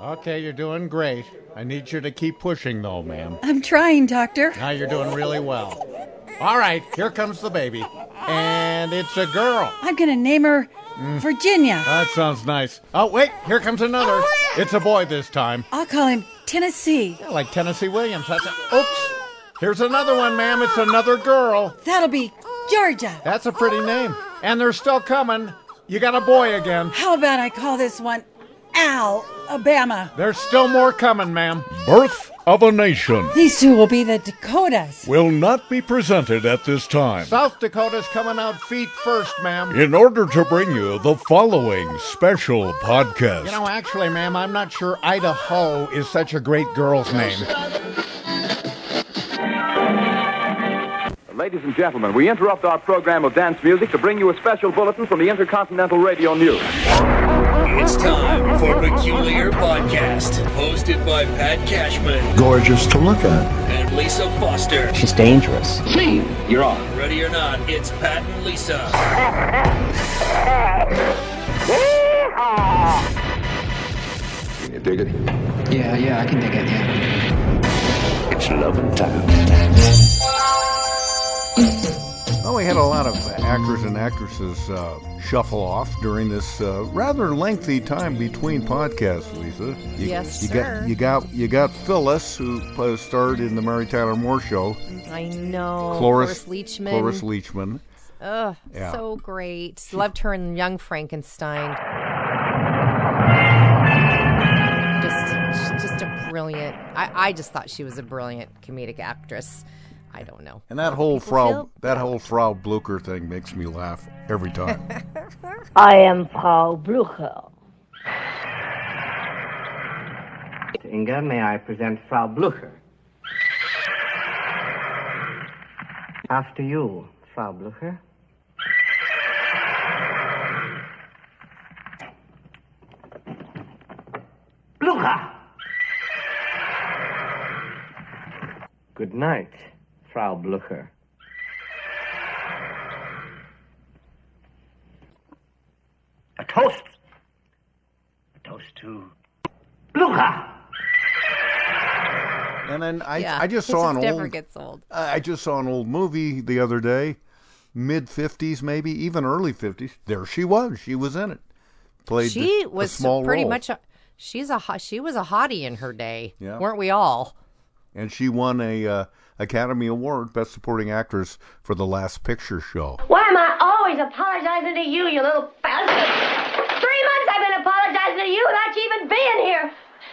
Okay, you're doing great. I need you to keep pushing, though, ma'am. I'm trying, Doctor. Now you're doing really well. All right, here comes the baby. And it's a girl. I'm going to name her mm. Virginia. That sounds nice. Oh, wait, here comes another. It's a boy this time. I'll call him Tennessee. Yeah, like Tennessee Williams. That's a, oops. Here's another one, ma'am. It's another girl. That'll be Georgia. That's a pretty name. And they're still coming. You got a boy again. How about I call this one Alabama? There's still more coming, ma'am. Birth of a Nation These two will be the Dakotas. will not be presented at this time. South Dakota's coming out feet first, ma'am. In order to bring you the following special podcast, You know, actually, ma'am, I'm not sure Idaho is such a great girl's name. Ladies and gentlemen, we interrupt our program of dance music to bring you a special bulletin from the Intercontinental Radio News. It's time for Peculiar Podcast, hosted by Pat Cashman gorgeous to look at. and Lisa Foster. She's dangerous. See, you're on. Ready or not, it's Pat and Lisa. Can you dig it? Yeah, yeah, I can dig it. Yeah. It's loving time. We had a lot of actors and actresses uh, shuffle off during this uh, rather lengthy time between podcasts, Lisa. You, Yes, you sir. Got, you got you got Phyllis, who starred in the Mary Tyler Moore Show. I know. Cloris Leachman. Cloris Leachman. Ugh, Yeah. so great. Loved her in Young Frankenstein. Just, just a brilliant. I, I just thought she was a brilliant comedic actress. I don't know. And that whole Frau feel? that whole Frau Blucher thing makes me laugh every time. I am Frau Blucher. Inga, may I present Frau Blucher? After you, Frau Blucher. Blucher! Good night, Frau Blucher. A toast. A toast to Blucher! and then I yeah, I just it saw an never old gets old. I just saw an old movie the other day, mid fifties maybe, even early fifties. There she was. She was in it. Played She a was small pretty role. much. A, she's a she was a hottie in her day. Yeah. weren't we all? and she won a uh, Academy Award Best Supporting Actress for the Last Picture Show. Why am I always apologizing to you, you little bastard? Three months I've been apologizing to you without you even being here.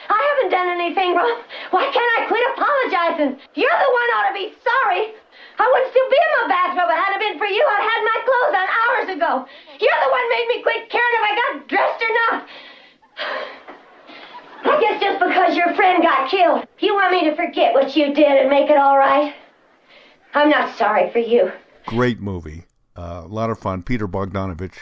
I haven't done anything wrong. Why can't I quit apologizing? You're the one ought to be sorry. I wouldn't still be in my bathrobe if it hadn't been for you. I'd had my clothes on hours ago. You're the one made me quit caring if I got dressed or not. I guess just because your friend got killed, you want me to forget what you did and make it all right? I'm not sorry for you. Great movie. Uh, a lot of fun. Peter Bogdanovich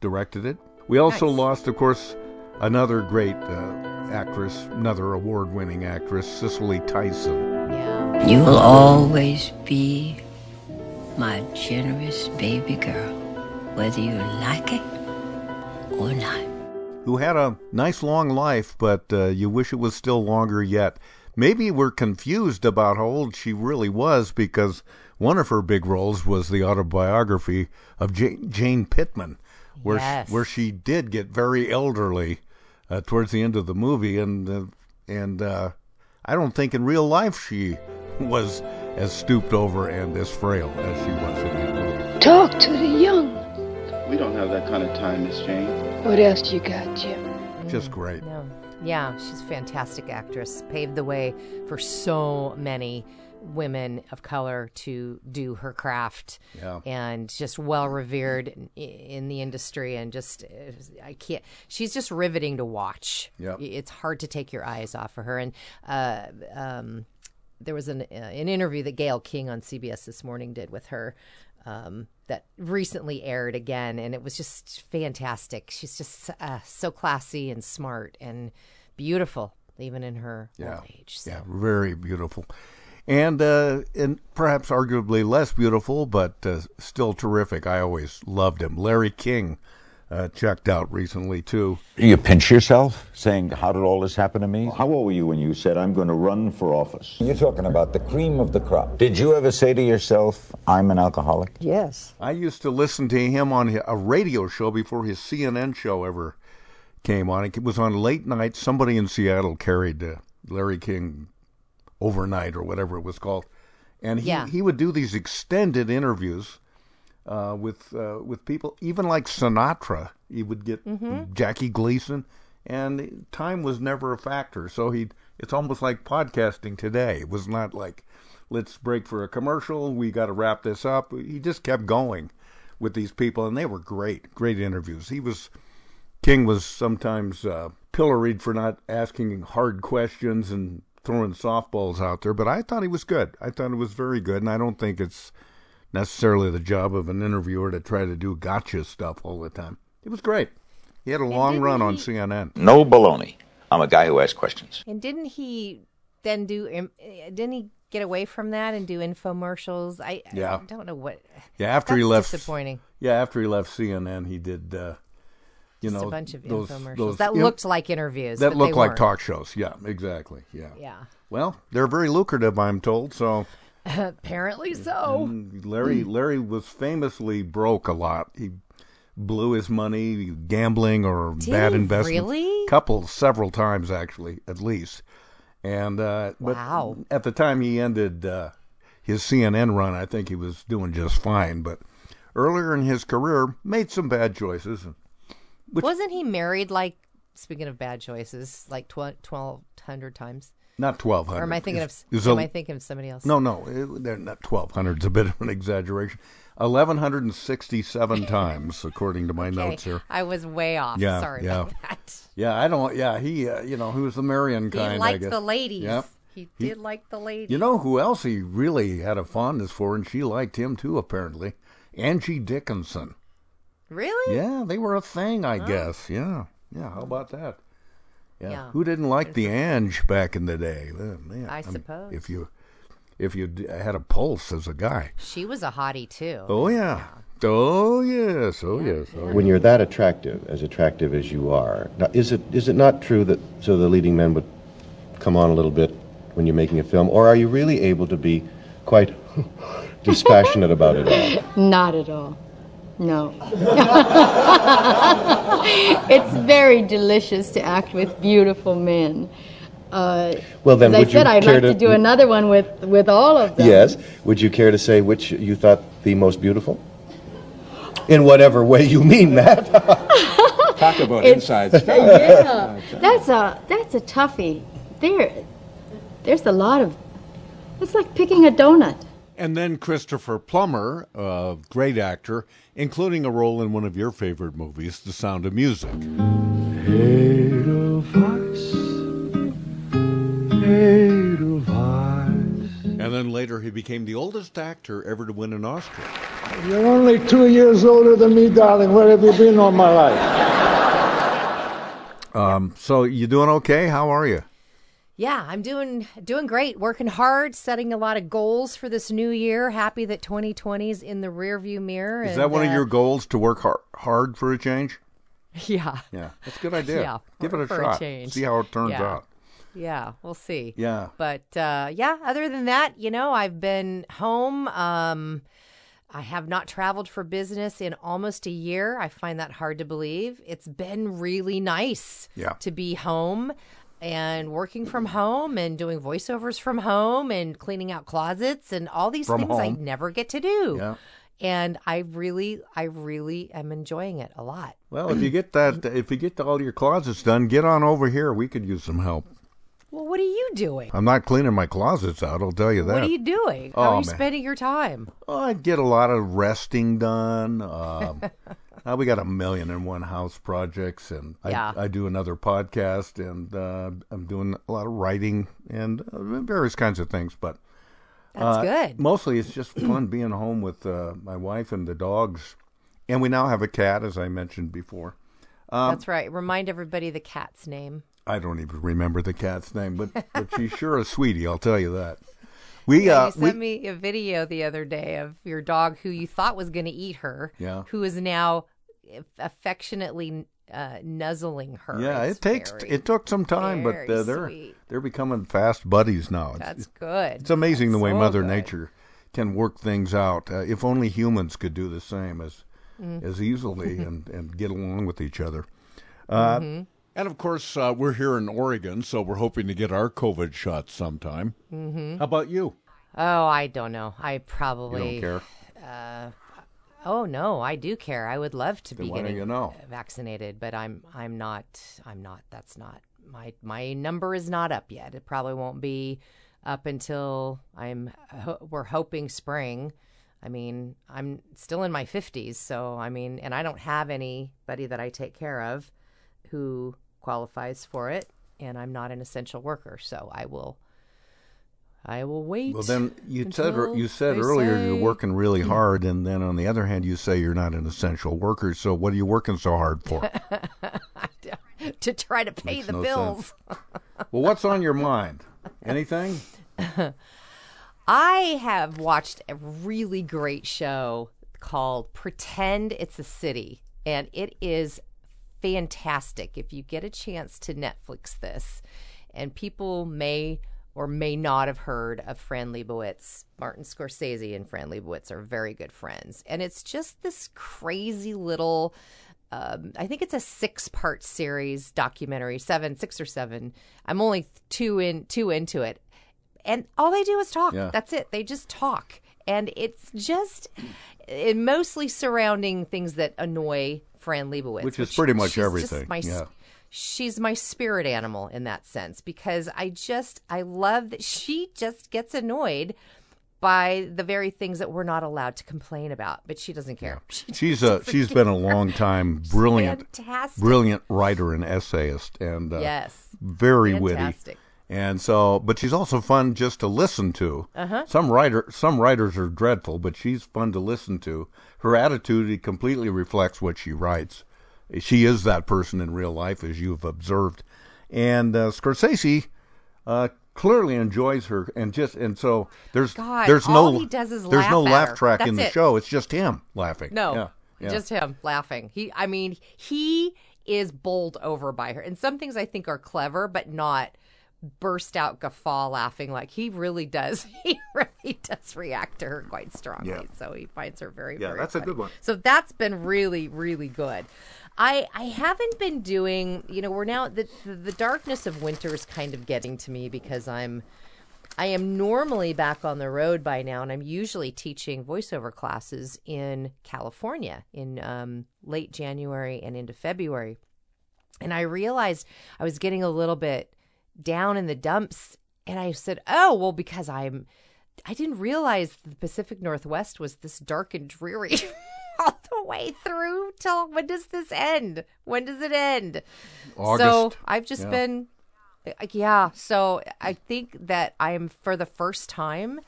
directed it. We also Nice. lost, of course, another great uh, actress, another award winning actress, Cicely Tyson. Yeah. You'll always be my generous baby girl, whether you like it or not. Who had a nice long life, but uh, you wish it was still longer yet. Maybe we're confused about how old she really was because one of her big roles was the autobiography of Jane, Jane Pittman, where Yes. she, where she did get very elderly uh, towards the end of the movie, and uh, and uh, I don't think in real life she was as stooped over and as frail as she was in that movie. Talk to the young. We don't have that kind of time, Miss Jane. What else do you got, Jim? Just great. No. Yeah, she's a fantastic actress. Paved the way for so many women of color to do her craft. Yeah. And just well revered in, in the industry and just uh, I can't she's just riveting to watch. Yep. It's hard to take your eyes off of her and uh um there was an uh, an interview that Gayle King on CBS this morning did with her um, that recently aired again, and it was just fantastic. She's just uh, so classy and smart and beautiful, even in her old age. So. Yeah, very beautiful. And uh, and perhaps arguably less beautiful, but uh, still terrific. I always loved him. Larry King, uh, checked out recently too. You pinch yourself saying, How did all this happen to me? How old were you when you said, I'm going to run for office? You're talking about the cream of the crop. Did you ever say to yourself, I'm an alcoholic? Yes. I used to listen to him on a radio show before his CNN show ever came on. It was on late night. Somebody in Seattle carried uh, Larry King overnight or whatever it was called, and he Yeah. he would do these extended interviews uh, with uh, with people, even like Sinatra. He would get Mhm. Jackie Gleason, and time was never a factor. So he it's almost like podcasting today. It was not like let's break for a commercial. We got to wrap this up. He just kept going with these people, and they were great, great interviews. He was King was sometimes uh, pilloried for not asking hard questions and throwing softballs out there, but I thought he was good. I thought it was very good, and I don't think it's necessarily the job of an interviewer to try to do gotcha stuff all the time. It was great. He had a long run on CNN. No baloney. I'm a guy who asks questions. And didn't he then do? Didn't he get away from that and do infomercials? I, Yeah. I don't know what. Yeah, after he left, disappointing. Yeah, after he left CNN, he did. Uh, you Just know, a bunch of those- infomercials those that in- looked like interviews. That but looked they like weren't. talk shows. Yeah, exactly. Yeah. Yeah. Well, they're very lucrative, I'm told. So Apparently so. Larry Larry was famously broke a lot. He blew his money gambling or Did bad investments. really? Couple, several times actually, at least. And uh, but Wow. at the time he ended uh, his CNN run, I think he was doing just fine. But earlier in his career, made some bad choices. Which- Wasn't he married like? Speaking of bad choices, like twelve hundred times. Not twelve hundred. Or am I thinking of? Is am a- I thinking of somebody else? No, no, it, they're not twelve hundred. It's a bit of an exaggeration. Eleven hundred and sixty-seven times, according to my Okay, notes here. I was way off. Yeah, Sorry yeah. about that. Yeah, I don't. Yeah, he, uh, you know, he was the Marion He kind. I liked the ladies. Yep. He He- did like the ladies. You know who else he really had a fondness for, and she liked him too, apparently. Angie Dickinson. Really? Yeah, they were a thing, I Oh. guess. Yeah, yeah. How about that? Yeah. Yeah. Who didn't like the Ange back in the day? Well, man, I mean, suppose. if you if you had a pulse as a guy. She was a hottie too. Oh yeah. Oh yes. Oh yes. Oh, When you're that attractive, as attractive as you are, now, is it is it not true that so the leading men would come on a little bit when you're making a film, or are you really able to be quite dispassionate about it all? Not at all. No. it's very delicious to act with beautiful men. Uh, Well, then, as I would you said, I'd care like to, to- do another one with, with all of them. Yes. Would you care to say which you thought the most beautiful? In whatever way you mean that. Talk about It's- inside stuff. yeah, that's a that's a toughie. There, there's a lot of. It's like picking a donut. And then Christopher Plummer, a great actor, including a role in one of your favorite movies, The Sound of Music. And then later he became the oldest actor ever to win an Oscar. You're only two years older than me, darling. Where have you been all my life? Um, so you doing okay? How are you? Yeah, I'm doing doing great. Working hard, setting a lot of goals for this new year. Happy that 2020 is in the rearview mirror. Is and, that one of uh, your goals to work hard, hard for a change? Yeah. Yeah, that's a good idea. Yeah, Give it a for a change. See how it turns Yeah. out. Yeah, we'll see. Yeah. But uh, yeah, other than that, you know, I've been home. Um, I have not traveled for business in almost a year. I find that hard to believe. It's been really nice Yeah. to be home and working from home and doing voiceovers from home and cleaning out closets and all these From things I never get to do. Yeah. And I really, I really am enjoying it a lot. Well, if you get that, if you get all your closets done, get on over here. We could use some help. Well, what are you doing? I'm not cleaning my closets out. I'll tell you that. What are you doing? How Oh, are you man. spending your time? Oh, I get a lot of resting done. Um, uh, we got a million and one house projects, and I, Yeah. I do another podcast, and uh, I'm doing a lot of writing and uh, various kinds of things. But That's uh, good. Mostly, it's just fun being home with uh, my wife and the dogs, and we now have a cat, as I mentioned before. Um, That's right. Remind everybody the cat's name. I don't even remember the cat's name, but but she's sure a sweetie. I'll tell you that. We Yeah, uh, you sent me a video the other day of your dog who you thought was going to eat her. Yeah. Who is now affectionately uh, nuzzling her. Yeah, it takes very, it took some time, but uh, they're sweet. they're becoming fast buddies now. It's- That's good. It's amazing the way so Mother good. Nature can work things out. Uh, if only humans could do the same as Mm. as easily and, and get along with each other. Uh, Mm-hmm. And of course, uh, we're here in Oregon, so we're hoping to get our COVID shot sometime. Mhm. How about you? Oh, I don't know. I probably You don't Uh, oh no, I do care. I would love to Then be getting you know? vaccinated, but I'm I'm not. I'm not. That's not my my number is not up yet. It probably won't be up until I'm. Ho- we're hoping spring. I mean, I'm still in my 50s, so I mean, and I don't have anybody that I take care of who qualifies for it, and I'm not an essential worker, so I will. I will wait. well, then you said you said earlier you're working really hmm. hard, and then on the other hand, you say you're not an essential worker. So what are you working so hard for? to try to pay Makes the no bills. well, what's on your mind? Anything? I have watched a really great show called Pretend It's a City, and it is fantastic. If you get a chance to Netflix this, and people may or may not have heard of Fran Lebowitz. Martin Scorsese and Fran Lebowitz are very good friends, and it's just this crazy little. Um, I think it's a six-part series documentary, seven, six or seven. I'm only two in, two into it, and all they do is talk. Yeah. That's it. They just talk, and it's just it mostly surrounding things that annoy Fran Lebowitz, Which is pretty much everything, my- yeah. She's my spirit animal in that sense because I just I love that she just gets annoyed by the very things that we're not allowed to complain about, but she doesn't care. She She's a she's been a long time brilliant fantastic. brilliant writer and essayist and uh, Yes. very Fantastic. witty. And so, but she's also fun just to listen to. Uh-huh. Some writer, some writers are dreadful, but she's fun to listen to. Her attitude completely reflects what she writes. She is that person in real life, as you've observed. And uh, Scorsese uh, clearly enjoys her, and just and so there's God, there's no he does is there's laugh no laugh track in the it. show. It's just him laughing. No, Yeah, yeah. just him laughing. He, I mean, he is bowled over by her, and some things I think are clever, but not burst out guffaw laughing like he really does. He really does react to her quite strongly. Yeah. So he finds her very, Yeah, very that's a good one. So that's been really, really good. I I haven't been doing. You know, we're now the the, darkness of winter is kind of getting to me because I'm. I am normally back on the road by now, and I'm usually teaching voiceover classes in California in um, late January and into February. And I realized I was getting a little bit down in the dumps, and I said, "Oh, well, because I'm." I didn't realize the Pacific Northwest was this dark and dreary all the way through till when does this end? When does it end? August. So I've just Yeah. been yeah, so I think that I am for the first time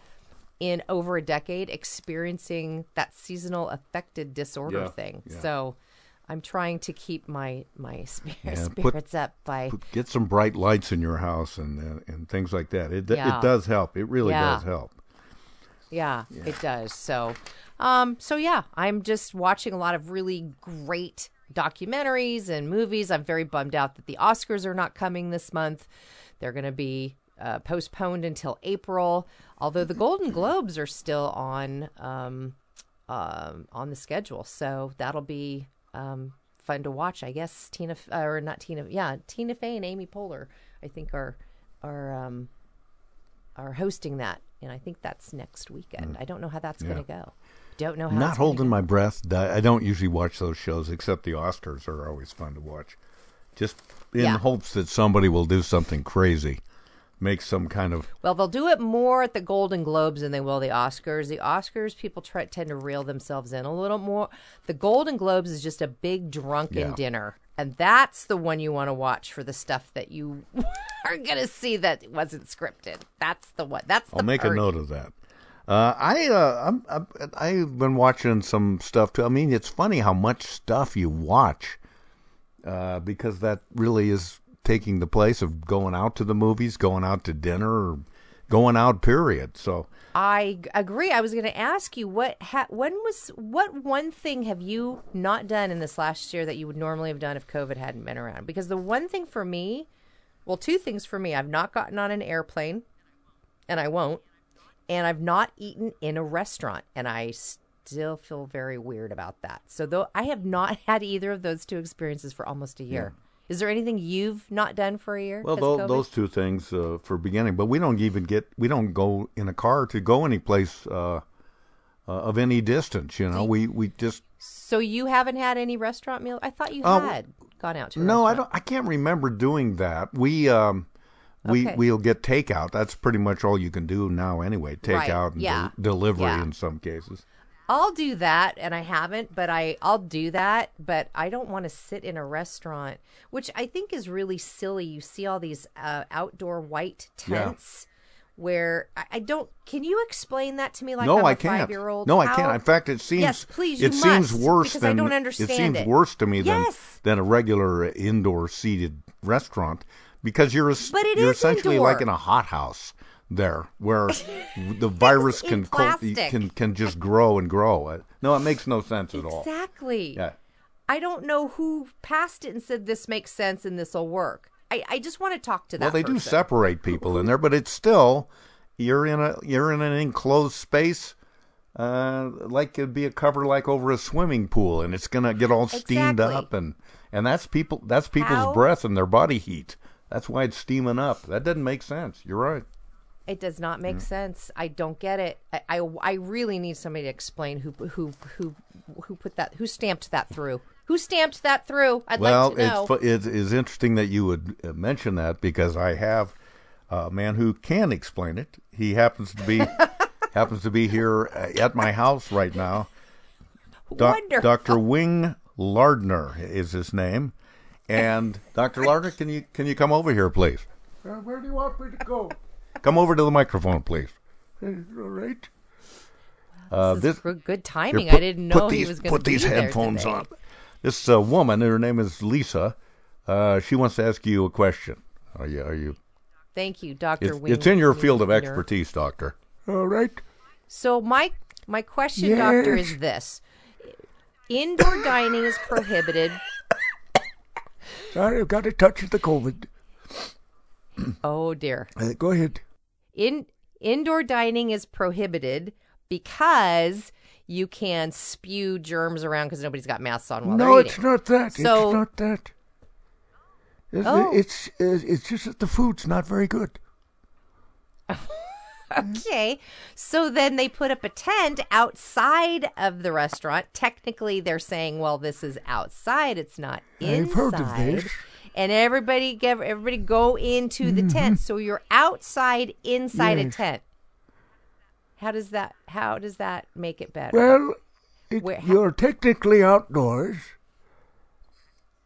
in over a decade experiencing that seasonal affected disorder Yeah, thing. yeah. So I'm trying to keep my my Yeah, put- spirits up by Put- Get some bright lights in your house and uh, and things like that. It it does help. It really does help. Yeah, it does. So, um, so yeah, I'm just watching a lot of really great documentaries and movies. I'm very bummed out that the Oscars are not coming this month. They're going to be uh, postponed until April. Although the Golden Globes are still on um, um, on the schedule, so that'll be um, fun to watch. I guess Tina F- or not Tina, yeah, Tina Fey and Amy Poehler, I think are are um, are hosting that, and I think that's next weekend. I don't know how that's Mm. Yeah. going to go. Don't know how. Not holding my breath. I don't usually watch those shows, except the Oscars are always fun to watch. Just in Yeah. hopes that somebody will do something crazy, make some kind of Well, they'll do it more at the Golden Globes than they will the Oscars. The Oscars, people try, tend to reel themselves in a little more. The Golden Globes is just a big drunken Yeah. dinner, and that's the one you want to watch for the stuff that you are going to see that wasn't scripted. That's the one. That's the I'll make a note of that. Uh, I uh, I'm, I'm I've been watching some stuff too. I mean, it's funny how much stuff you watch, uh, because that really is taking the place of going out to the movies, going out to dinner, going out. Period. So I agree. I was going to ask you what ha- when was what one thing have you not done in this last year that you would normally have done if COVID hadn't been around? Because the one thing for me, well, two things for me. I've not gotten on an airplane, and I won't, and I've not eaten in a restaurant, and I still feel very weird about that. So though I have not had either of those two experiences for almost a year. Is there anything you've not done for a year? Well, COVID? those two things uh, for beginning, but we don't even get we don't go in a car to go any place uh, uh, of any distance. You know, we we just So you haven't had any restaurant meal? I thought you Uh, had gone out to. A no, I don't. I can't remember doing that. We um we Okay. we'll get takeout. That's pretty much all you can do now anyway. Takeout Right, and yeah, del- delivery yeah. in some cases. I'll do that, and I haven't, but I I'll do that, but I don't want to sit in a restaurant, which I think is really silly. You see all these uh, outdoor white Yeah. tents. Where I, I don't, can you explain that to me? Like no, I'm a I can't. Five-year-old. No, I can't. In fact, it seems Yes, please. It seems worse than I don't understand it seems it. worse to me Yes. than than a regular indoor seated restaurant because you're es- But it you're essentially like in a hothouse there where the virus can plastic. can can just grow and grow. Uh, No, it makes no sense at all. Exactly. Yeah. I don't know who passed it and said this makes sense and this will work. I, I just want to talk to that. Well, they do separate people in there, but it's still you're in a you're in an enclosed space, uh, like it'd be a cover like over a swimming pool, and it's gonna get all steamed Exactly. up, and and that's people that's people's How- breath and their body heat. That's why it's steaming up. That doesn't make sense. You're right. It does not make sense. I don't get it. I, I, I really need somebody to explain who who who who put that who stamped that through. Who stamped that through? I'd well, like to know. it's it is interesting that you would uh, mention that because I have a man who can explain it. He happens to be happens to be here uh, at my house right now. Wonderful. Dr. Wing Lardner is his name. And Dr. Lardner, can you can you come over here, please? Uh, where do you want me to go? Come over to the microphone, please. All right. Uh, this is good- good here, timing. put- I didn't put know he was gonna Put these be there headphones today. on. This uh, woman, her name is Lisa. Uh, she wants to ask you a question. Are you? Are you? Thank you, Doctor It's, Wing. it's in your field of expertise, doctor. All right. So my my question, doctor, is this: Indoor dining is prohibited. Sorry, I've got a touch of the COVID. Oh dear. Uh, go ahead. In indoor dining is prohibited because you can spew germs around because nobody's got masks on while no, they're it's not that. So it's not that. It's, Oh. it's it's just that the food's not very good. Mm-hmm. okay, so then they put up a tent outside of the restaurant. Technically, they're saying, "Well, this is outside; it's not inside." I've heard of this. And everybody, everybody, go into the mm-hmm. tent. So you're outside inside a tent. How does that? How does that make it better? Well, it, Where- you're technically outdoors.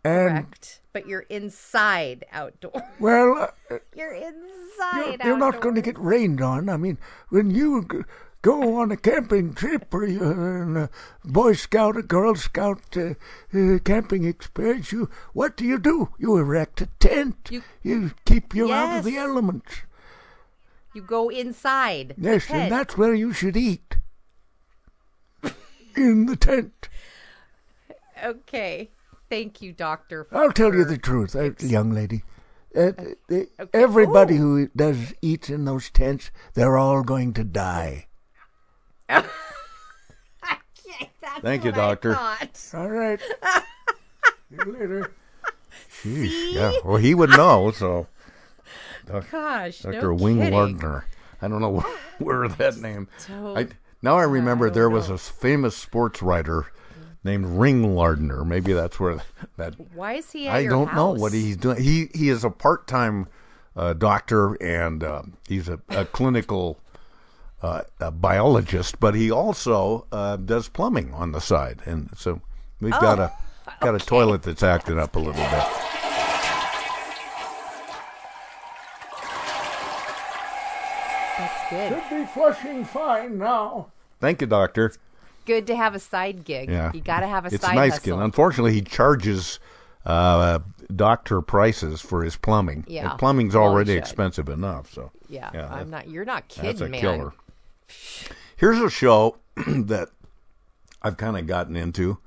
And Correct. But you're inside outdoors. well, uh, You're inside. you're, you're not going to get rained on. I mean, when you go on a camping trip or you're in a Boy Scout or Girl Scout uh, uh, camping experience, you what do you do? You erect a tent. You, keep you out of the elements. You go inside. Yes, and that's where you should eat. in the tent. Okay. Thank you, Doctor. I'll tell you the truth, uh, young lady. Uh, the- Everybody who does eats in those tents, they're all going to die. Thank you, doctor. All right. See you later. Jeez, yeah. Well, he would know. So, Doc- Gosh, no Dr. Wing kidding. Lardner. I don't know where that name. So- I, now I remember there was a famous sports writer named Ring Lardner. Maybe that's where that. Why is he at I your don't know what he's doing. He he is a part time uh, doctor and uh, he's a, a clinical uh, a biologist, but he also uh, does plumbing on the side, and so we've got a got a toilet that's acting up a little bit. That's good. Should be flushing fine now. Thank you, doctor. Good to have a side gig. Yeah, You got to have a it's side nice hustle. gig. Unfortunately, he charges uh, doctor prices for his plumbing. Yeah. And plumbing's Well, already expensive enough. So Yeah, Yeah, I'm not. You're not kidding, me. that's a man. killer. Here's a show that I've kind of gotten into.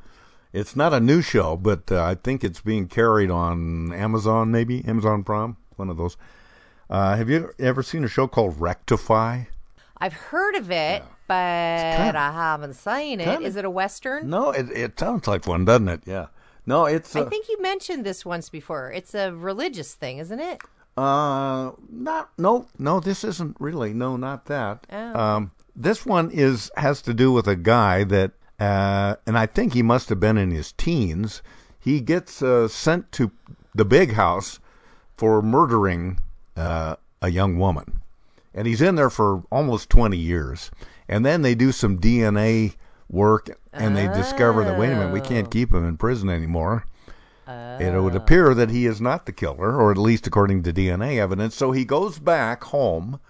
It's not a new show, but uh, I think it's being carried on Amazon, maybe Amazon Prime, one of those. Uh, have you ever seen a show called Rectify? I've heard of it, but I haven't seen it. kinda- Is it a western? No, it, it sounds like one, doesn't it? Yeah. No, it's I uh, think you mentioned this once before. It's a religious thing, isn't it? Uh, not no no. This isn't really no, not that. Oh. Um, this one is has to do with a guy that, uh, and I think he must have been in his teens. He gets uh, sent to the big house for murdering uh, a young woman, and he's in there for almost twenty years. And then they do some DNA work, and they discover that wait a minute, we can't oh. keep him in prison anymore. It would oh. appear that he is not the killer, or at least according to DNA evidence. So he goes back home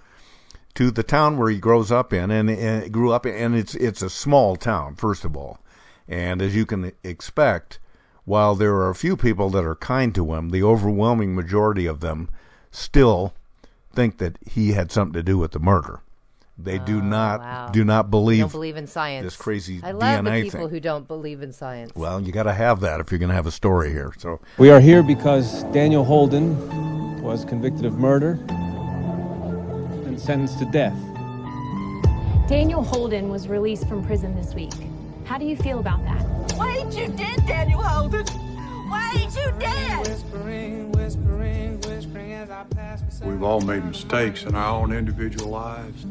to the town where he grows up in, and, and grew up in, and it's it's a small town, first of all. And as you can expect, while there are a few people that are kind to him, the overwhelming majority of them still think that he had something to do with the murder. They do oh, not Oh, wow. do not believe don't believe in science. this crazy I love DNA the people thing. who don't believe in science. Well, you got to have that if you're going to have a story here. So We are here because Daniel Holden was convicted of murder and sentenced to death. Daniel Holden was released from prison this week. How do you feel about that? Why ain't you dead, Daniel Holden? Why ain't you dead? We've all made mistakes in our own individual lives.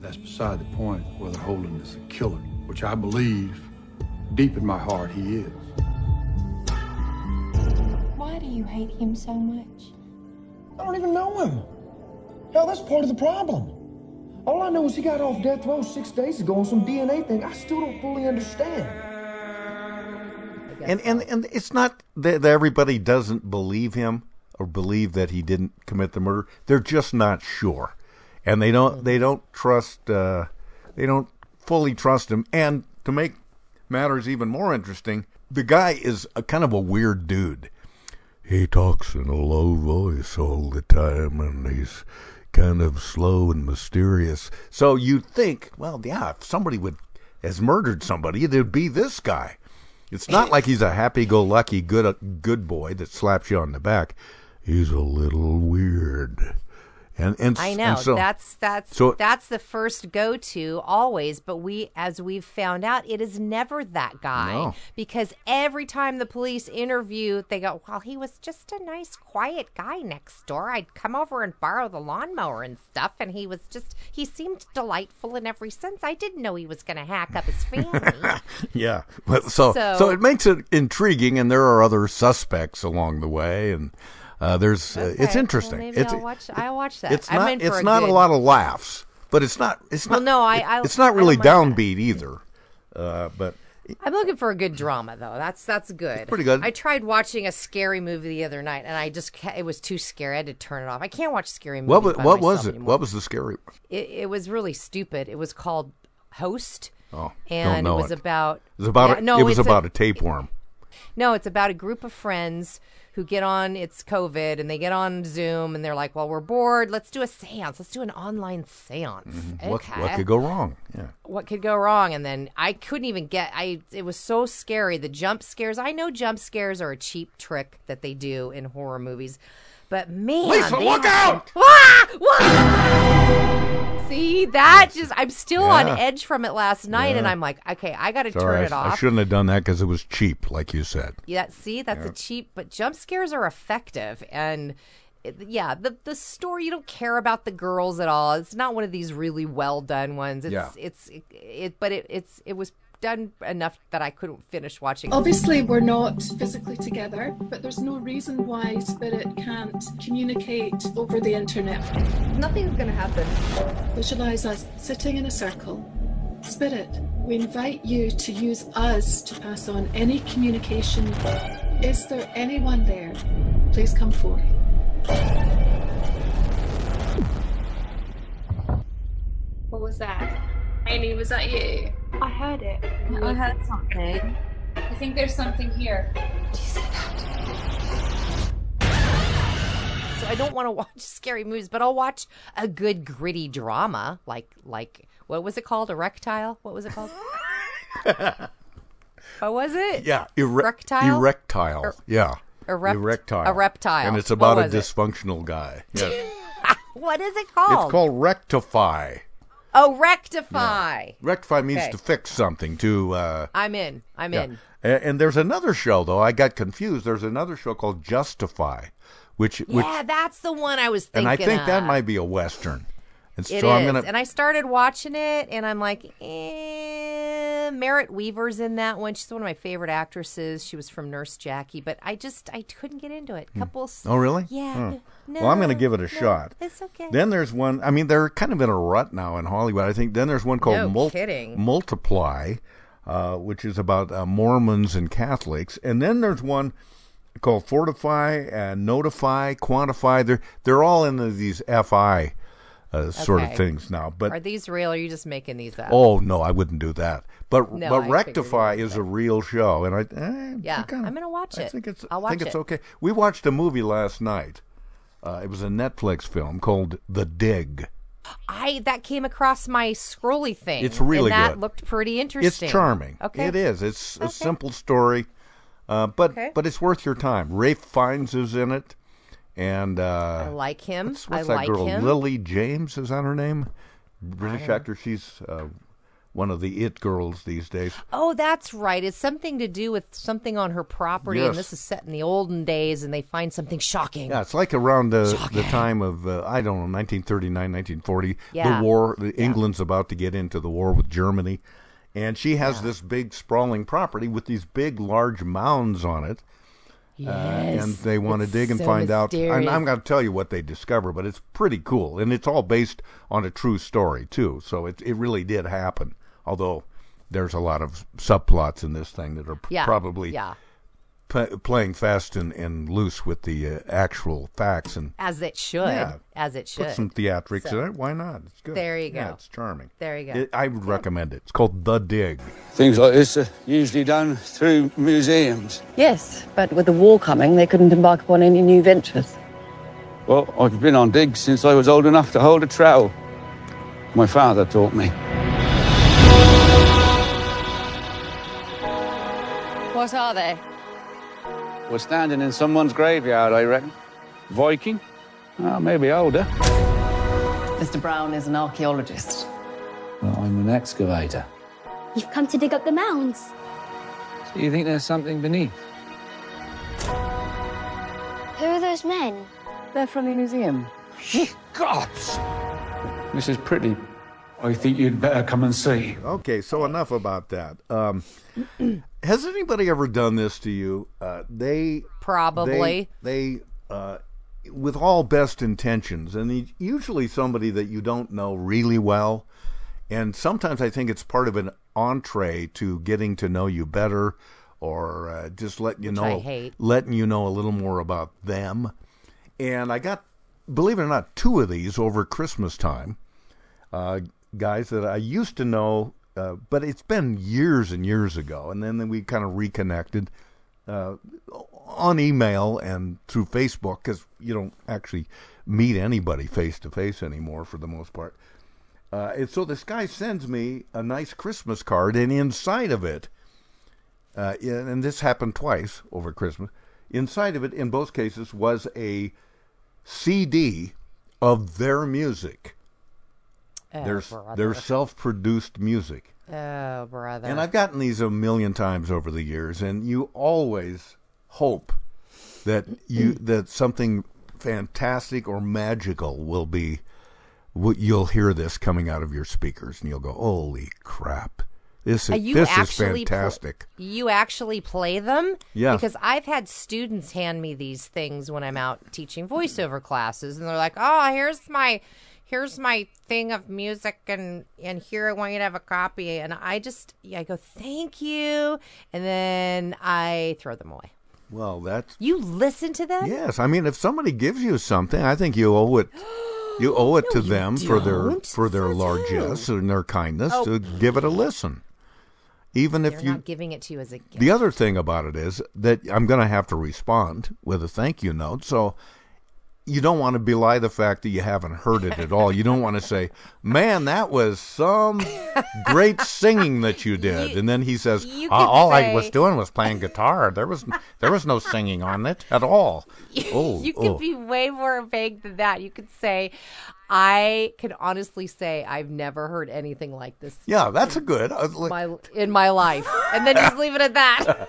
That's beside the point whether Holden is a killer, which I believe deep in my heart he is. Why do you hate him so much? I don't even know him. Hell, that's part of the problem. All I know is he got off death row six days ago on some DNA thing I still don't fully understand. And and and it's not that, everybody doesn't believe him or believe that he didn't commit the murder. They're just not sure, and they don't they don't trust uh, they don't fully trust him. And to make matters even more interesting, the guy is a kind of a weird dude. He talks in a low voice all the time, and he's kind of slow and mysterious. So you'd think, well, yeah, if somebody would has murdered somebody, it'd be this guy. It's not like he's a happy-go-lucky good good boy that slaps you on the back. He's a little weird, and and I and know so- that's that's so that's the first go to always, but we as we've found out, it is never that guy No. because every time the police interview, they go, "Well, he was just a nice, quiet guy next door. I'd come over and borrow the lawnmower and stuff, and he was just he seemed delightful in every sense. I didn't know he was going to hack up his family." yeah. But so, so So- it makes it intriguing, and there are other suspects along the way, and uh, there's uh, it's interesting. well, it's I'll watch. I'll watch that. it's not it's a not good- a lot of laughs, but it's not it's not. Well, no, I- I- it's not really downbeat either. Uh, but I'm looking for a good drama though. That's that's good. pretty good. I tried watching a scary movie the other night, and I just it was too scary. I had to turn it off. I can't watch scary movies. what was, what was it? anymore. What was the scary? It, it was really stupid. It was called Host. Oh, and don't know it was it. about It was about yeah, a, no, it was about a tapeworm. no, it's about a group of friends who get on. It's COVID, and they get on Zoom, and they're like, "Well, we're bored. Let's do a séance. Let's do an online séance." Mm-hmm. What Okay. what could go wrong? Yeah. what could go wrong and then i couldn't even get i it was so scary the jump scares i know jump scares are a cheap trick that they do in horror movies but man Lisa, look out! Ah! See that just i'm still on edge from it last night and i'm like okay i gotta turn I, it I off shouldn't have done that because it was cheap, like you said. yeah, see, that's Yeah. a cheap, but jump scares are effective. And it- yeah, the the story you don't care about the girls at all. It's not one of these really well done ones. It's Yeah. it's it, it but it it's it was done enough that I couldn't finish watching. Obviously, we're not physically together, but there's no reason why Spirit can't communicate over the internet. Nothing's gonna happen. Visualize us sitting in a circle. Spirit, we invite you to use us to pass on any communication. Is there anyone there? Please come forth. What was that? Amy, was that you? I heard it. I heard something. I think there's something here. So I don't want to watch scary movies, but I'll watch a good gritty drama, like like what was it called? Erectile? What was it called? what was it? Yeah, ere- Erectile? Erectile. Er- yeah. Erect- Erectile. a reptile. And it's about a was it? dysfunctional guy. Yes. What is it called? It's called rectify. Oh, rectify. Rectify means Okay. to fix something, to uh I'm in. I'm yeah. in. A- And there's another show though. I got confused. There's another show called Justify, which which Yeah, that's the one I was and thinking I think that might be a western. And It so I'm is. gonna And I started watching it, and I'm like, eh, Merritt Wever's in that one. She's one of my favorite actresses. She was from Nurse Jackie, but I just I couldn't get into it. Couples. Oh, really? Yeah. Huh. No, well, I'm going to give it a no, shot. It's okay. Then there's one. I mean, they're kind of in a rut now in Hollywood. I think. Then there's one called No Mul- kidding. Multiply, uh, which is about uh, Mormons and Catholics. And then there's one called Fortify and Notify, Quantify. They're they're all in the, these FI uh, sort of things now. But are these real? Or are you just making these up? oh no, I wouldn't do that. But No, but figured Rectify is a real show, and I eh, yeah. I I'm gonna watch it. I think it's I'll I think it. it's okay. We watched a movie last night. Uh, it was a Netflix film called The Dig. I that came across my scrolly thing. It's really and that good. looked pretty interesting. It's charming. Okay. It is. It's a simple story, uh, but Okay. but it's worth your time. Ralph Fiennes is in it, and uh, I like him. What's, what's I that like girl? him. Lily James is that her name? British actor. She's uh, one of the it girls these days. Oh, that's right. It's something to do with something on her property, Yes. and this is set in the olden days, and they find something shocking. Yeah, it's like around the, the time of uh, I don't know 1939, 1940. Yeah. The war. The England's about to get into the war with Germany, and she has this big sprawling property with these big, large mounds on it. Uh, and they want to dig and so find out. And. I'm going to tell you what they discover, but it's pretty cool, and it's all based on a true story too. So it it really did happen. Although there's a lot of subplots in this thing that are Yeah. probably yeah. P- playing fast and, and loose with the uh, actual facts and As it should. Yeah. As it should. Put some theatrics So- in it. Why not? It's good. There you Yeah, go. it's charming. There you go. It, I would recommend it. It's called The Dig. Things like this are usually done through museums. Yes, but with the war coming, they couldn't embark upon any new ventures. Well, I've been on digs since I was old enough to hold a trowel. My father taught me. What are they? We're standing in someone's graveyard, I reckon. Viking? Oh, maybe older. Mr. Brown is an archaeologist. Well, I'm an excavator. You've come to dig up the mounds. So you think there's something beneath? Who are those men? They're from the museum. Ye Gods! This is pretty. I think you'd better come and see. Okay, so enough about that. Um, has anybody ever done this to you? Uh, they Probably. they, they uh, with all best intentions, and usually somebody that you don't know really well. And sometimes I think it's part of an entree to getting to know you better, or uh, just letting you Which know, I hate. letting you know a little more about them. And I got, believe it or not, two of these over Christmas time uh, guys that I used to know, uh, but it's been years and years ago. And then we kind of reconnected uh, on email and through Facebook because you don't actually meet anybody face to face anymore for the most part. Uh, and so this guy sends me a nice Christmas card, and inside of it, uh, and this happened twice over Christmas. Inside of it, in both cases, was a CD of their music. Oh, their their self-produced music. Oh, brother. And I've gotten these a million times over the years, and you always hope that you that something fantastic or magical will be. You'll hear this coming out of your speakers, and you'll go, "Holy crap! This Uh, is this is actually pl- fantastic." you actually play them? Yes. Because I've had students hand me these things when I'm out teaching voiceover classes, and they're like, "Oh, here's my." Here's my thing of music, and and here I want you to have a copy. And I just, I go, thank you, and then I throw them away. Well, that's You listen to them? yes. I mean, if somebody gives you something, I think you owe it. You owe it to them for their don't. for their Says largesse and their kindness Oh. to give it a listen. Even if you not giving it to you as a gift. The other thing about it is that I'm going to have to respond with a thank you note. So you don't want to belie the fact that you haven't heard it at all. You don't want to say, "Man, that was some great singing that you did," and then he says, you "Uh, could "All I was doing was playing guitar. There was there was no singing on it at all." Oh, you could oh. be way more vague than that. You could say, I can honestly say I've never heard anything like this. yeah, that's a good. uh, li- my in my life, and then just leave it at that.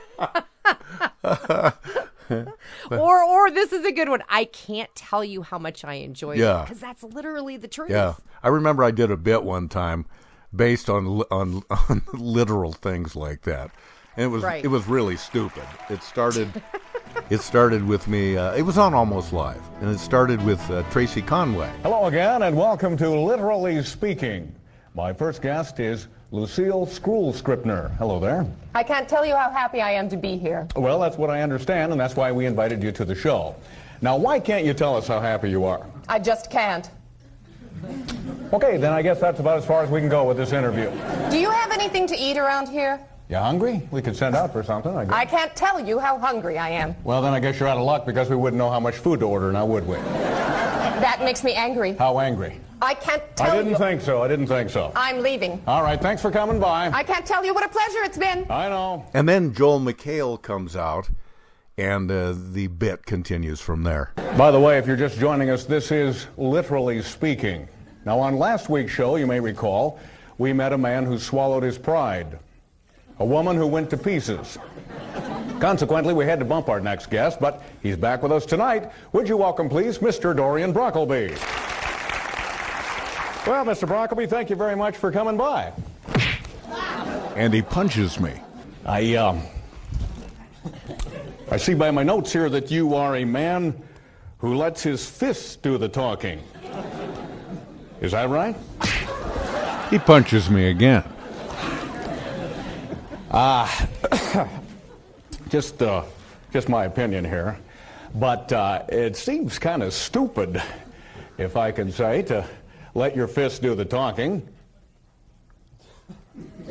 or or this is a good one. I can't tell you how much I enjoyed it because that's literally the truth. Yeah, I remember I did a bit one time based on on, on literal things like that, and it was Right. it was really stupid. It started it started with me. Uh, it was on Almost Live, and it started with uh, Tracey Conway. Hello again, and welcome to Literally Speaking. My first guest is Lucille Skrull Scripner. Hello there. I can't tell you how happy I am to be here. Well, that's what I understand, and that's why we invited you to the show. Now, why can't you tell us how happy you are? I just can't. Okay, then I guess that's about as far as we can go with this interview. Do you have anything to eat around here? You hungry? We could send out for something, I guess. I can't tell you how hungry I am. Well, then I guess you're out of luck because we wouldn't know how much food to order now, would we? That makes me angry. How angry? I can't tell I didn't you. think so. I didn't think so. I'm leaving. All right, thanks for coming by. I can't tell you what a pleasure it's been. I know. And then Joel McHale comes out, and uh, the bit continues from there. By the way, if you're just joining us, this is Literally Speaking. Now, on last week's show, you may recall, we met a man who swallowed his pride, a woman who went to pieces. Consequently, we had to bump our next guest, but he's back with us tonight. Would you welcome, please, Mr. Dorian Brockleby? Well, Mr. Brockleby, thank you very much for coming by. And he punches me. I, um, I see by my notes here that you are a man who lets his fists do the talking. Is that right? He punches me again. Ah, just, uh, just my opinion here, but uh, it seems kind of stupid, if I can say, to let your fists do the talking.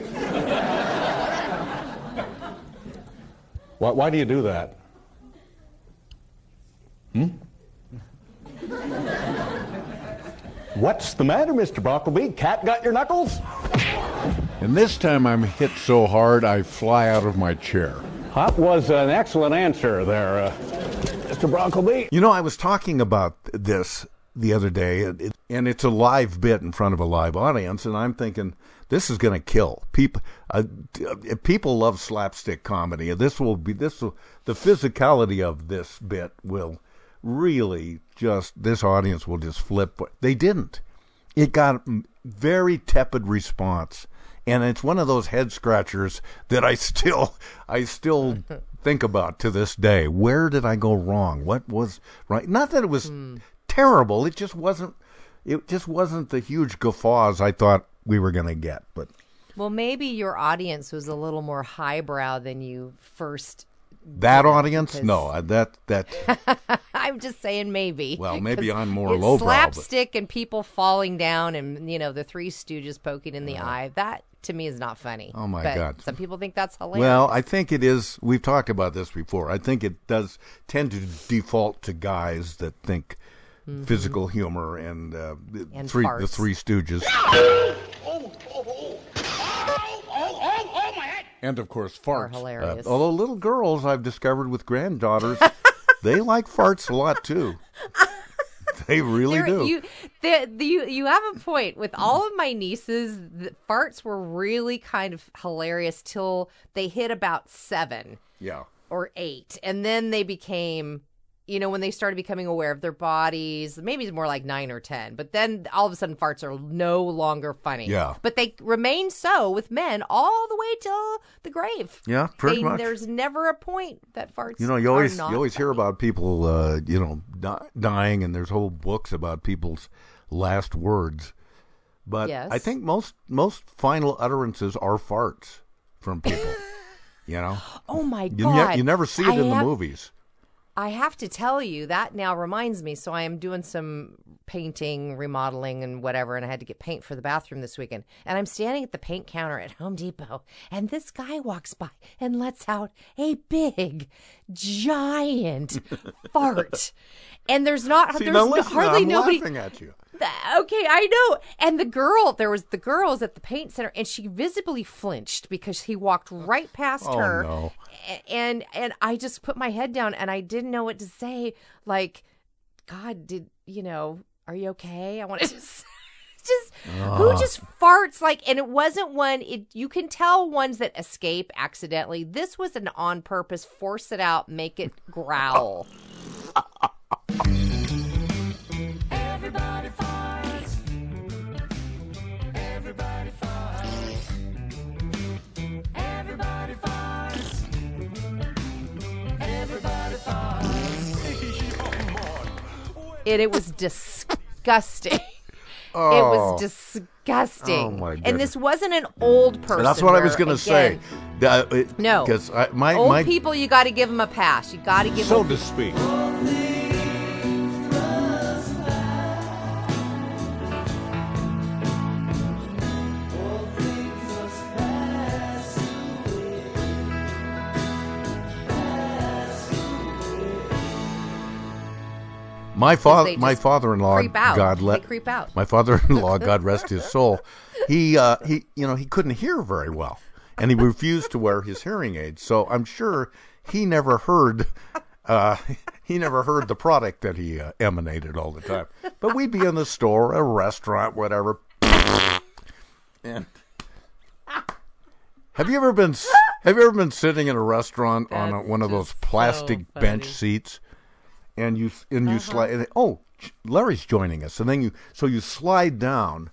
why, why do you do that? Hmm? What's the matter, Mr. Brockleby? Cat got your knuckles? And this time I'm hit so hard I fly out of my chair. That was an excellent answer there, uh, Mr. Brockleby. You know, I was talking about this the other day, and it- and it's a live bit in front of a live audience, and I'm thinking this is going to kill people. Uh, uh, people love slapstick comedy. This will be this will the physicality of this bit will really just this audience will just flip. They didn't. It got very tepid response, and it's one of those head scratchers that I still I still think about to this day. Where did I go wrong? What was right? Not that it was terrible. It just wasn't. It just wasn't the huge guffaws I thought we were going to get. But Well, maybe your audience was a little more highbrow than you first. That audience, because- no, I- that that I'm just saying maybe. Well, maybe I'm more it's lowbrow, but- Slapstick and people falling down, and you know the Three Stooges poking in the eye. That to me is not funny. Oh, my But God. Some people think that's hilarious. Well, I think it is. We've talked about this before. I think it does tend to default to guys that think Mhm. physical humor and, uh, the And three the. Three Stooges. And of course, Are farts. hilarious. Uh, although little girls, I've discovered with granddaughters, they like farts a lot too. They really There- do. You, the, the, you, you have a point. With all of my nieces, the farts were really kind of hilarious till they hit about seven yeah. or eight, and then they became, you know, when they started becoming aware of their bodies. Maybe it's more like nine or ten, but then all of a sudden farts are no longer funny. Yeah. but they remain so with men all the way till the grave. Yeah, pretty They- much. There's never a point that farts. You know, you always you always hear about people, uh, you know, di- dying, and there's whole books about people's last words. But Yes. I think most most final utterances are farts from people. you know. Oh my You, ne- God. you never see it I in the movies. I have to tell you that now reminds me. So I am doing some painting, remodeling, and whatever, and I had to get paint for the bathroom this weekend. And I'm standing at the paint counter at Home Depot, and this guy walks by and lets out a big, giant fart. And there's not See, there's no- listen, hardly I'm nobody. laughing at you. Okay, I know. And the girl, there was the girls at the paint center, and she visibly flinched because he walked right past Oh, her. no. And and I just put my head down, and I didn't know what to say. Like, God, did you know? Are you okay? I wanted to. Just who just farts like, and it wasn't one. It you can tell ones that escape accidentally. This was an on purpose, force it out, make it growl. Everybody farts. Everybody farts. and it was disgusting. Oh. It Oh. was disgusting. Oh, my And this wasn't an old person. That's what I was going to say. again, uh, No. because my old my people, you got to give them a pass. You got to give So them. to speak. My father, my father-in-law, creep out. God let creep out. my father-in-law, God rest his soul. He, uh, he, you know, he couldn't hear very well, and he refused to wear his hearing aids. So I'm sure he never heard, uh, he never heard the product that he uh, emanated all the time. But we'd be in the store, a restaurant, whatever, and. Have you ever been? Have you ever been sitting in a restaurant on a, one of those plastic so bench seats, and you and you Uh-huh. slide? And, oh, Larry's joining us, and then you so you slide down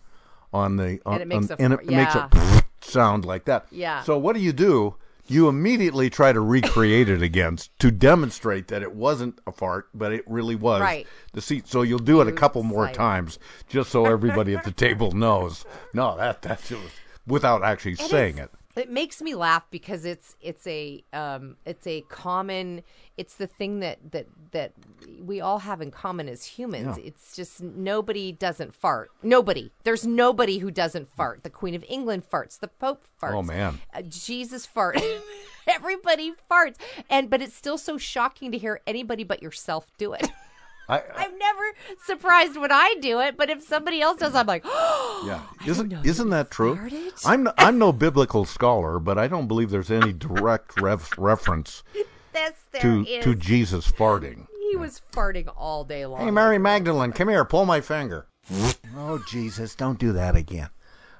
on the on, And it makes on- a and it makes a yeah. sound like that. Yeah. So what do you do? You immediately try to recreate it again to demonstrate that it wasn't a fart, but it really was Right. the seat. So you'll do it a couple more it. times just so everybody at the table knows. No, that that's just without actually And saying it. It makes me laugh because it's it's a um it's a common it's the thing that that that we all have in common as humans. Yeah. It's just nobody doesn't fart. Nobody. There's nobody who doesn't fart. The Queen of England farts. The Pope farts. Oh, man. Uh, Jesus fart. Everybody farts. And but it's still so shocking to hear anybody but yourself do it. I, I'm never surprised when I do it, but if somebody else does, I'm like, Yeah, isn't isn't that true? farted? I'm no, I'm no biblical scholar, but I don't believe there's any direct ref, reference to is. to Jesus farting. He was farting all day long. Hey, Mary Magdalene, come here, pull my finger. oh Jesus, don't do that again.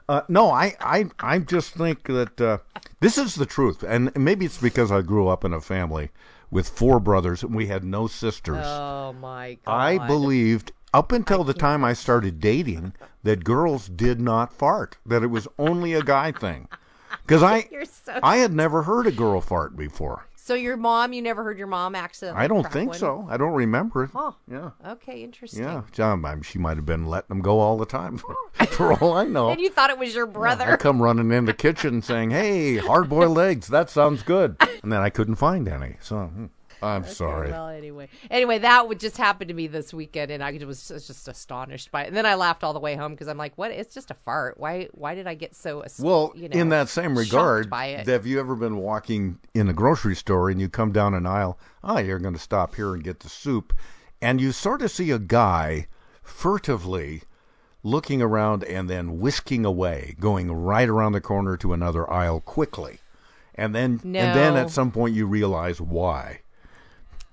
Uh, no, I, I I just think that uh, this is the truth, and maybe it's because I grew up in a family with four brothers and we had no sisters. Oh my god! I believed up until the time I started dating that girls did not fart, that it was only a guy thing. Because I, so I had never heard a girl fart before. So your mom, you never heard your mom accidentally? I don't think one? so. I don't remember it. Huh. Yeah. Okay, interesting. Yeah, John, I'm- she might have been letting them go all the time, for, for all I know. And you thought it was your brother? I come running in the kitchen saying, "Hey, hard-boiled eggs. That sounds good." And then I couldn't find any. So hmm, I'm sorry. Well, anyway, anyway, that would just happen to me this weekend, and I was just, just astonished by it. And then I laughed all the way home because I'm like, "What? It's just a fart. Why? Why did I get so?" Well, you know, in that same regard, by it? have you ever been walking in a grocery store and you come down an aisle? Oh, you're going to stop here and get the soup, and you sort of see a guy furtively looking around and then whisking away, going right around the corner to another aisle quickly, and then and then at some point you realize why.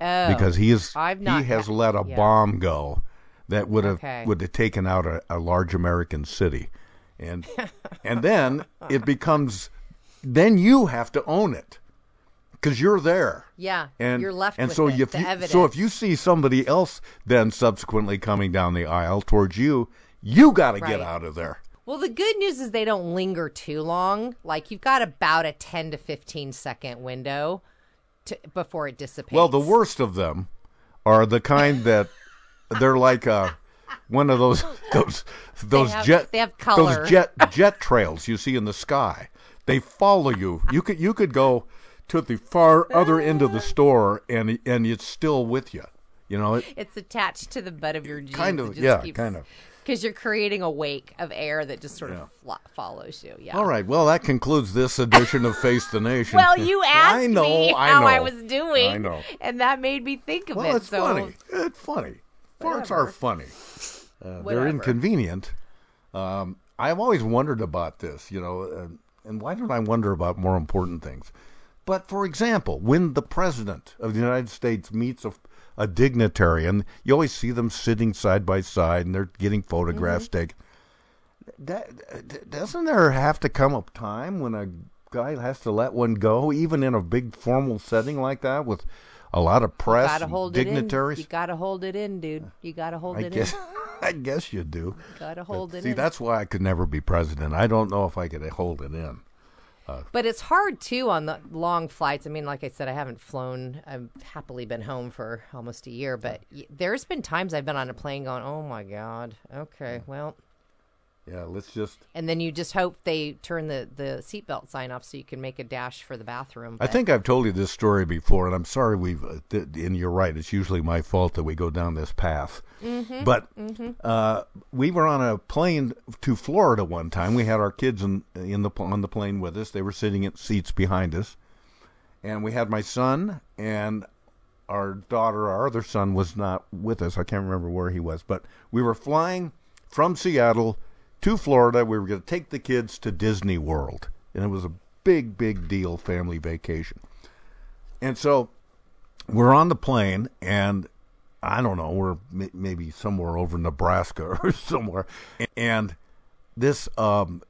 Oh, because he is I've not he has let a yeah. bomb go that would have Okay. would have taken out a, a large American city, and and then it becomes then you have to own it because you're there. Yeah, And you're left and with so it, if the you evidence. so if you see somebody else then subsequently coming down the aisle towards you, you got to get out of there. Well, the good news is they don't linger too long. Like you've got about a 10 to 15 second window to, before it dissipates. Well, the worst of them are the kind that they're like uh, one of those those those have- jet they have color. those jet jet trails you see in the sky. They follow you. You could you could go to the far other end of the store, and and it's still with you. You know, it, It's attached to the butt of your jeans. Kind of, yeah, keeps- kind of. Because you're creating a wake of air that just sort of flo- follows you. Yeah. All right. Well, that concludes this edition of Face the Nation. Well, you asked I know, me I how know. I was doing, I know. and that made me think of Well, it. it's so funny. It's funny. Farts are funny. Uh, they're inconvenient. Um, I've always wondered about this, you know, uh, and why don't I wonder about more important things? But for example, when the president of the United States meets a, a dignitary, and you always see them sitting side by side, and they're getting photographs Mm-hmm. taken. That, doesn't there have to come a time when a guy has to let one go, even in a big formal setting like that, with a lot of press, gotta and hold dignitaries? it in. You gotta hold it in, dude. You gotta hold I it guess, in. I guess you do. Gotta hold But it See, in. that's why I could never be president. I don't know if I could hold it in. Uh, But it's hard too on the long flights. I mean, like I said, I haven't flown. I've happily been home for almost a year. But y- there's been times I've been on a plane going, "Oh my god, okay, well." Yeah, let's just. And then you just hope they turn the the seatbelt sign off so you can make a dash for the bathroom. I think I've told you this story before, and I'm sorry we've. Uh, and you're right. It's usually my fault that we go down this path. Mhm, But mhm. uh, we were on a plane to Florida one time. We had our kids in in the on the plane with us. They were sitting in seats behind us, and we had my son and our daughter. Our other son was not with us. I can't remember where he was, but we were flying from Seattle to Florida. We were going to take the kids to Disney World, and it was a big, big deal family vacation. And so we're on the plane, and I don't know, we're m- maybe somewhere over Nebraska or somewhere, and this um,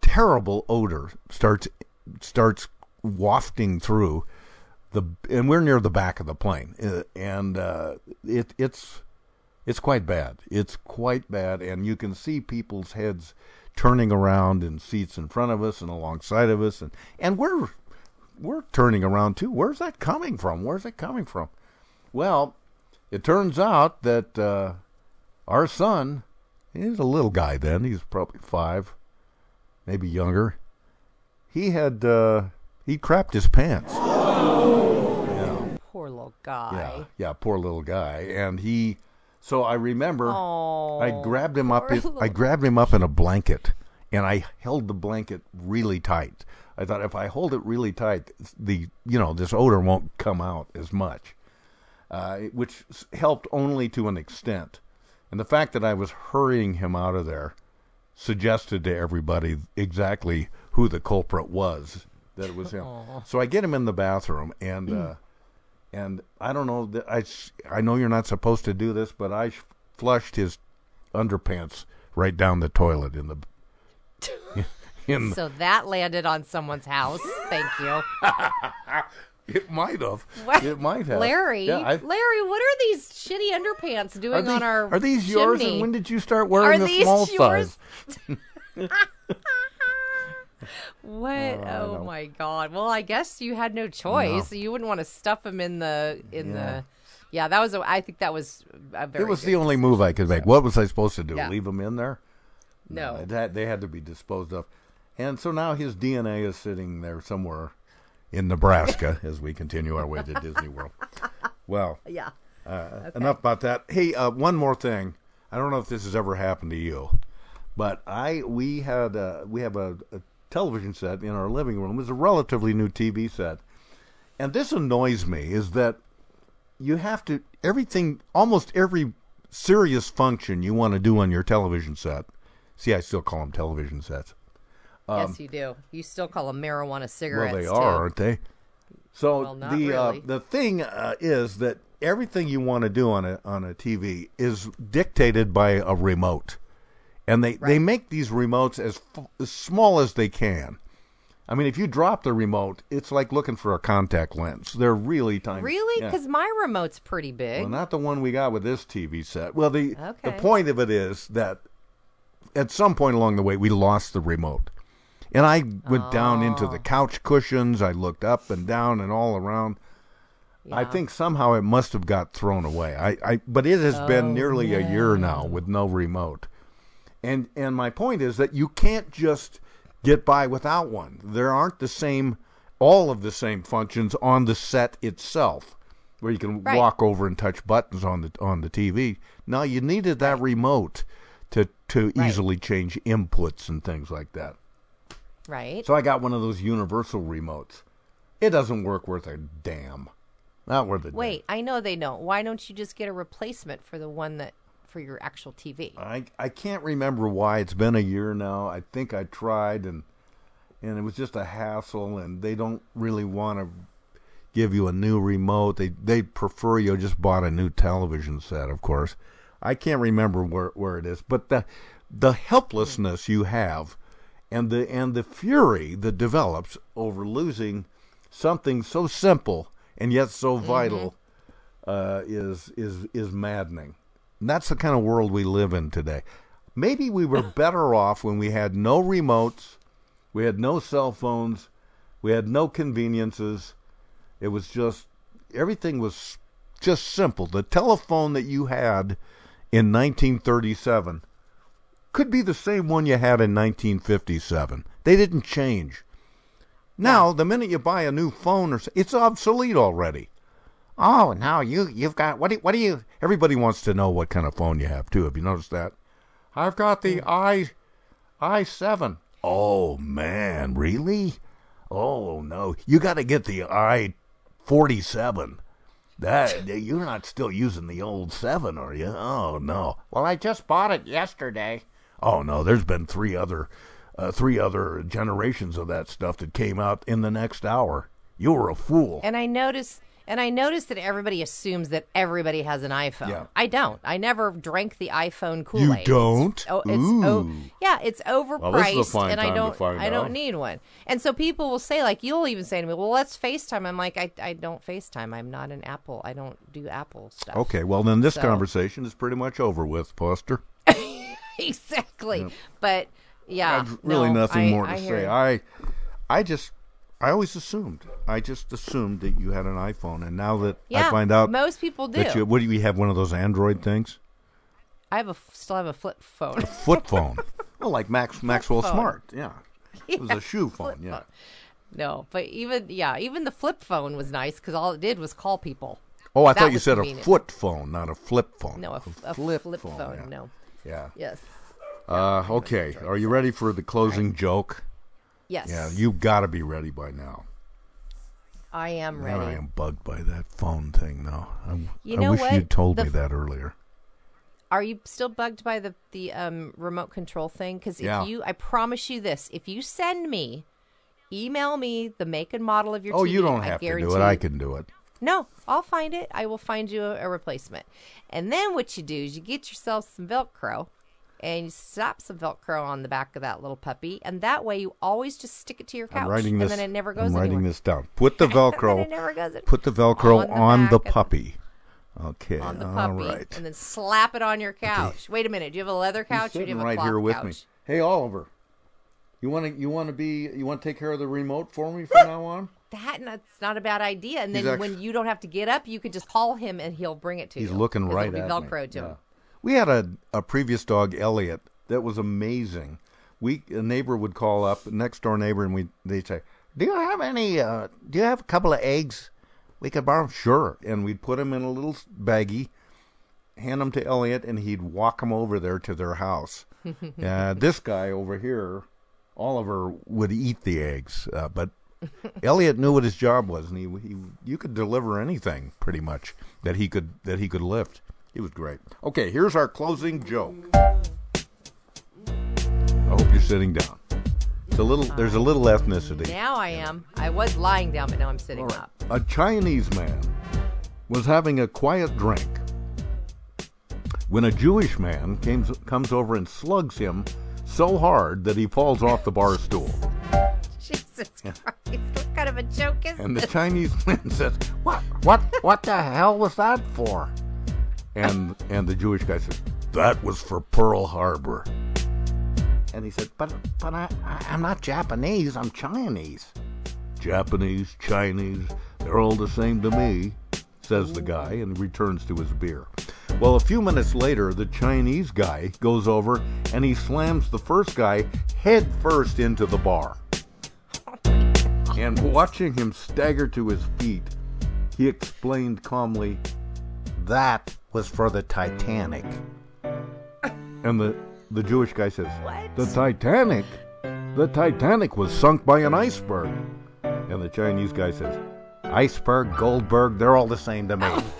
terrible odor starts starts wafting through the, and we're near the back of the plane, uh, and uh, it it's it's quite bad. It's quite bad, and you can see people's heads turning around in seats in front of us and alongside of us, and and we're we're turning around too. Where's that coming from? Where's it coming from? Well, it turns out that uh, our son, he's a little guy then. He's probably five, maybe younger. He had uh, he crapped his pants. Poor little guy. Yeah, yeah, poor little guy, and he. So I remember, I Oh, grabbed him up. In, I grabbed him up in a blanket, and I held the blanket really tight. I thought if I hold it really tight, the you know this odor won't come out as much, uh, which helped only to an extent. And the fact that I was hurrying him out of there suggested to everybody exactly who the culprit was. That it was him. Aw. So I get him in the bathroom, and uh, and I don't know. I I know you're not supposed to do this, but I flushed his underpants right down the toilet in the. In So that landed on someone's house. Thank you. it might have. What? It might have. Larry, Yeah, Larry, what are these shitty underpants doing these, on our are these yours? And when did you start wearing Are the these small yours? size? What? Oh, Oh, my god. Well, I guess you had no choice. You wouldn't want to stuff them in the in Yeah. the. Yeah, that was. A, I think that was a very. It was the only move I could make. What was I supposed to do? Yeah. Leave them in there? No. it had, they had to be disposed of. And so now his DNA is sitting there somewhere in Nebraska as we continue our way to Disney World. Well, Yeah. uh, enough about that. Hey, uh, one more thing. I don't know if this has ever happened to you, but I we had uh, we have a, a television set in our living room. It's a relatively new TV set, and this annoys me. Is that you have to everything almost every serious function you want to do on your television set. See, I still call them television sets. Um, yes, you do. You still call them marijuana cigarettes. well, they too. are, aren't they? So Well, not the uh, the thing uh, is that everything you want to do on a on a TV is dictated by a remote, and they they make these remotes as f- as small as they can. I mean, if you drop the remote, it's like looking for a contact lens. They're really tiny. Really? Yeah. Because my remote's pretty big. Well, not the one we got with this TV set. Well, the the point of it is that at some point along the way we lost the remote, and I went down into Oh. the couch cushions. I looked up and down and all around. I think somehow it must have got thrown away. I, I but it has Oh, been nearly a year now with no remote. And and my point is that you can't just get by without one. There aren't the same all of the same functions on the set itself, where you can Right. walk over and touch buttons on the on the TV. Now you needed that remote to to Right. easily change inputs and things like that. Right. So I got one of those universal remotes. It doesn't work worth a damn. Not worth a Wait, I know they don't. Why don't you just get a replacement for the one that for your actual TV? I I can't remember why. It's been a year now. I think I tried and and it was just a hassle and they don't really want to give you a new remote. They they prefer you just bought a new television set, of course. I can't remember where where it is, but the the helplessness you have and the and the fury that develops over losing something so simple and yet so vital uh, is is is maddening. And that's the kind of world we live in today. Maybe we were better off when we had no remotes, we had no cell phones, we had no conveniences. It was just everything was just simple. The telephone that you had in 1937 could be the same one you had in 1957. They didn't change. Now, the minute you buy a new phone, or it's obsolete already. Oh, now you you've got what? Do, what do you? Everybody wants to know what kind of phone you have too. Have you noticed that? I've got the i i seven. Oh man, really? Oh no, you got to get the i forty seven. That you're not still using the old seven, are you? Oh no. Well, I just bought it yesterday. Oh no, there's been three other, uh, three other generations of that stuff that came out in the next hour. You were a fool. And I notice and I notice that everybody assumes that everybody has an iPhone. Yeah. I don't. I never drank the iPhone Kool-Aid. You don't? Oh, it's oh, yeah, it's overpriced Well, this is a fine and I time to don't find I don't need one. And so people will say like you'll even say to me, "Well, let's FaceTime." I'm like, "I I don't FaceTime. I'm not an Apple. I don't do Apple stuff." Okay, well then this So- conversation is pretty much over with, Foster. exactly. But yeah, There's really no, nothing I- more to I hear say. you. I, I just, I always assumed. I just assumed that you had an iPhone, and now that Yeah, I find out most people that do. you, what do you have? One of those Android things, I have a still have a flip phone. A flip phone. well, like Max Maxwell phone. Smart. Yeah, it was a shoe flip phone. Yeah. No, but even yeah, even the flip phone was nice because all it did was call people. Oh, I That thought you said convenient. a foot phone, not a flip phone. No, a, f- a flip, flip, phone. yeah. No. Yeah. Yes. Uh, okay, are you ready for the closing joke? Yes. Yeah, you've got to be ready by now. I am Man, ready. I am bugged by that phone thing, though. I, You I know wish what? you'd told The me that earlier. Are you still bugged by the the um, remote control thing? Because if Yeah. you, I promise you this: if you send me, email me the make and model of your Oh, TV, you don't have to do it. I can do it. No, I'll find it. I will find you a, a replacement. And then what you do is you get yourself some Velcro and you slap some Velcro on the back of that little puppy. And that way you always just stick it to your couch. I'm writing and this. then it never goes I'm writing anywhere. this down. Put the Velcro. And it never goes Put the Velcro on the on the puppy. Okay. on the puppy. right. And then slap it on your couch. Wait a minute. Do you have a leather couch He's or do you have a right cloth here with couch? me. Hey, Oliver. You want to? You want to be? You want to take care of the remote for me from now on? That that's not a bad idea. And He's then actu- when you don't have to get up, you can just call him and he'll bring it to you. He's looking right be at me. Velcro to Yeah. him. We had a, a previous dog, Elliot, that was amazing. We a neighbor would call up, next door neighbor, and we they'd say, "Do you have any? Uh, do you have a couple of eggs we could borrow?" Sure, and we'd put them in a little baggie, hand them to Elliot, and he'd walk them over there to their house. uh, this guy over here, Oliver, would eat the eggs, uh, but Elliot knew what his job was, and he, he you could deliver anything pretty much that he could that he could lift. He was great. Okay, here's our closing joke. I hope you're sitting down. It's a little. There's a little ethnicity. Now I am. I was lying down, but now I'm sitting up. A Chinese man was having a quiet drink when a Jewish man came, comes over and slugs him so hard that he falls off the bar stool. Jesus Christ! What kind of a joke is And the? Chinese man says, "What? What? What the hell was that for?" And and the Jewish guy says, "That was for Pearl Harbor." And he said, "But but I, I I'm not Japanese. I'm Chinese." Japanese, Chinese, they're all the same to me, says the guy and returns to his beer. Well, a few minutes later, the Chinese guy goes over and he slams the first guy head first into the bar. And watching him stagger to his feet, he explained calmly, That was for the Titanic. And the, the Jewish guy says, The Titanic? The Titanic was sunk by an iceberg. And the Chinese guy says, Iceberg, Goldberg, they're all the same to me.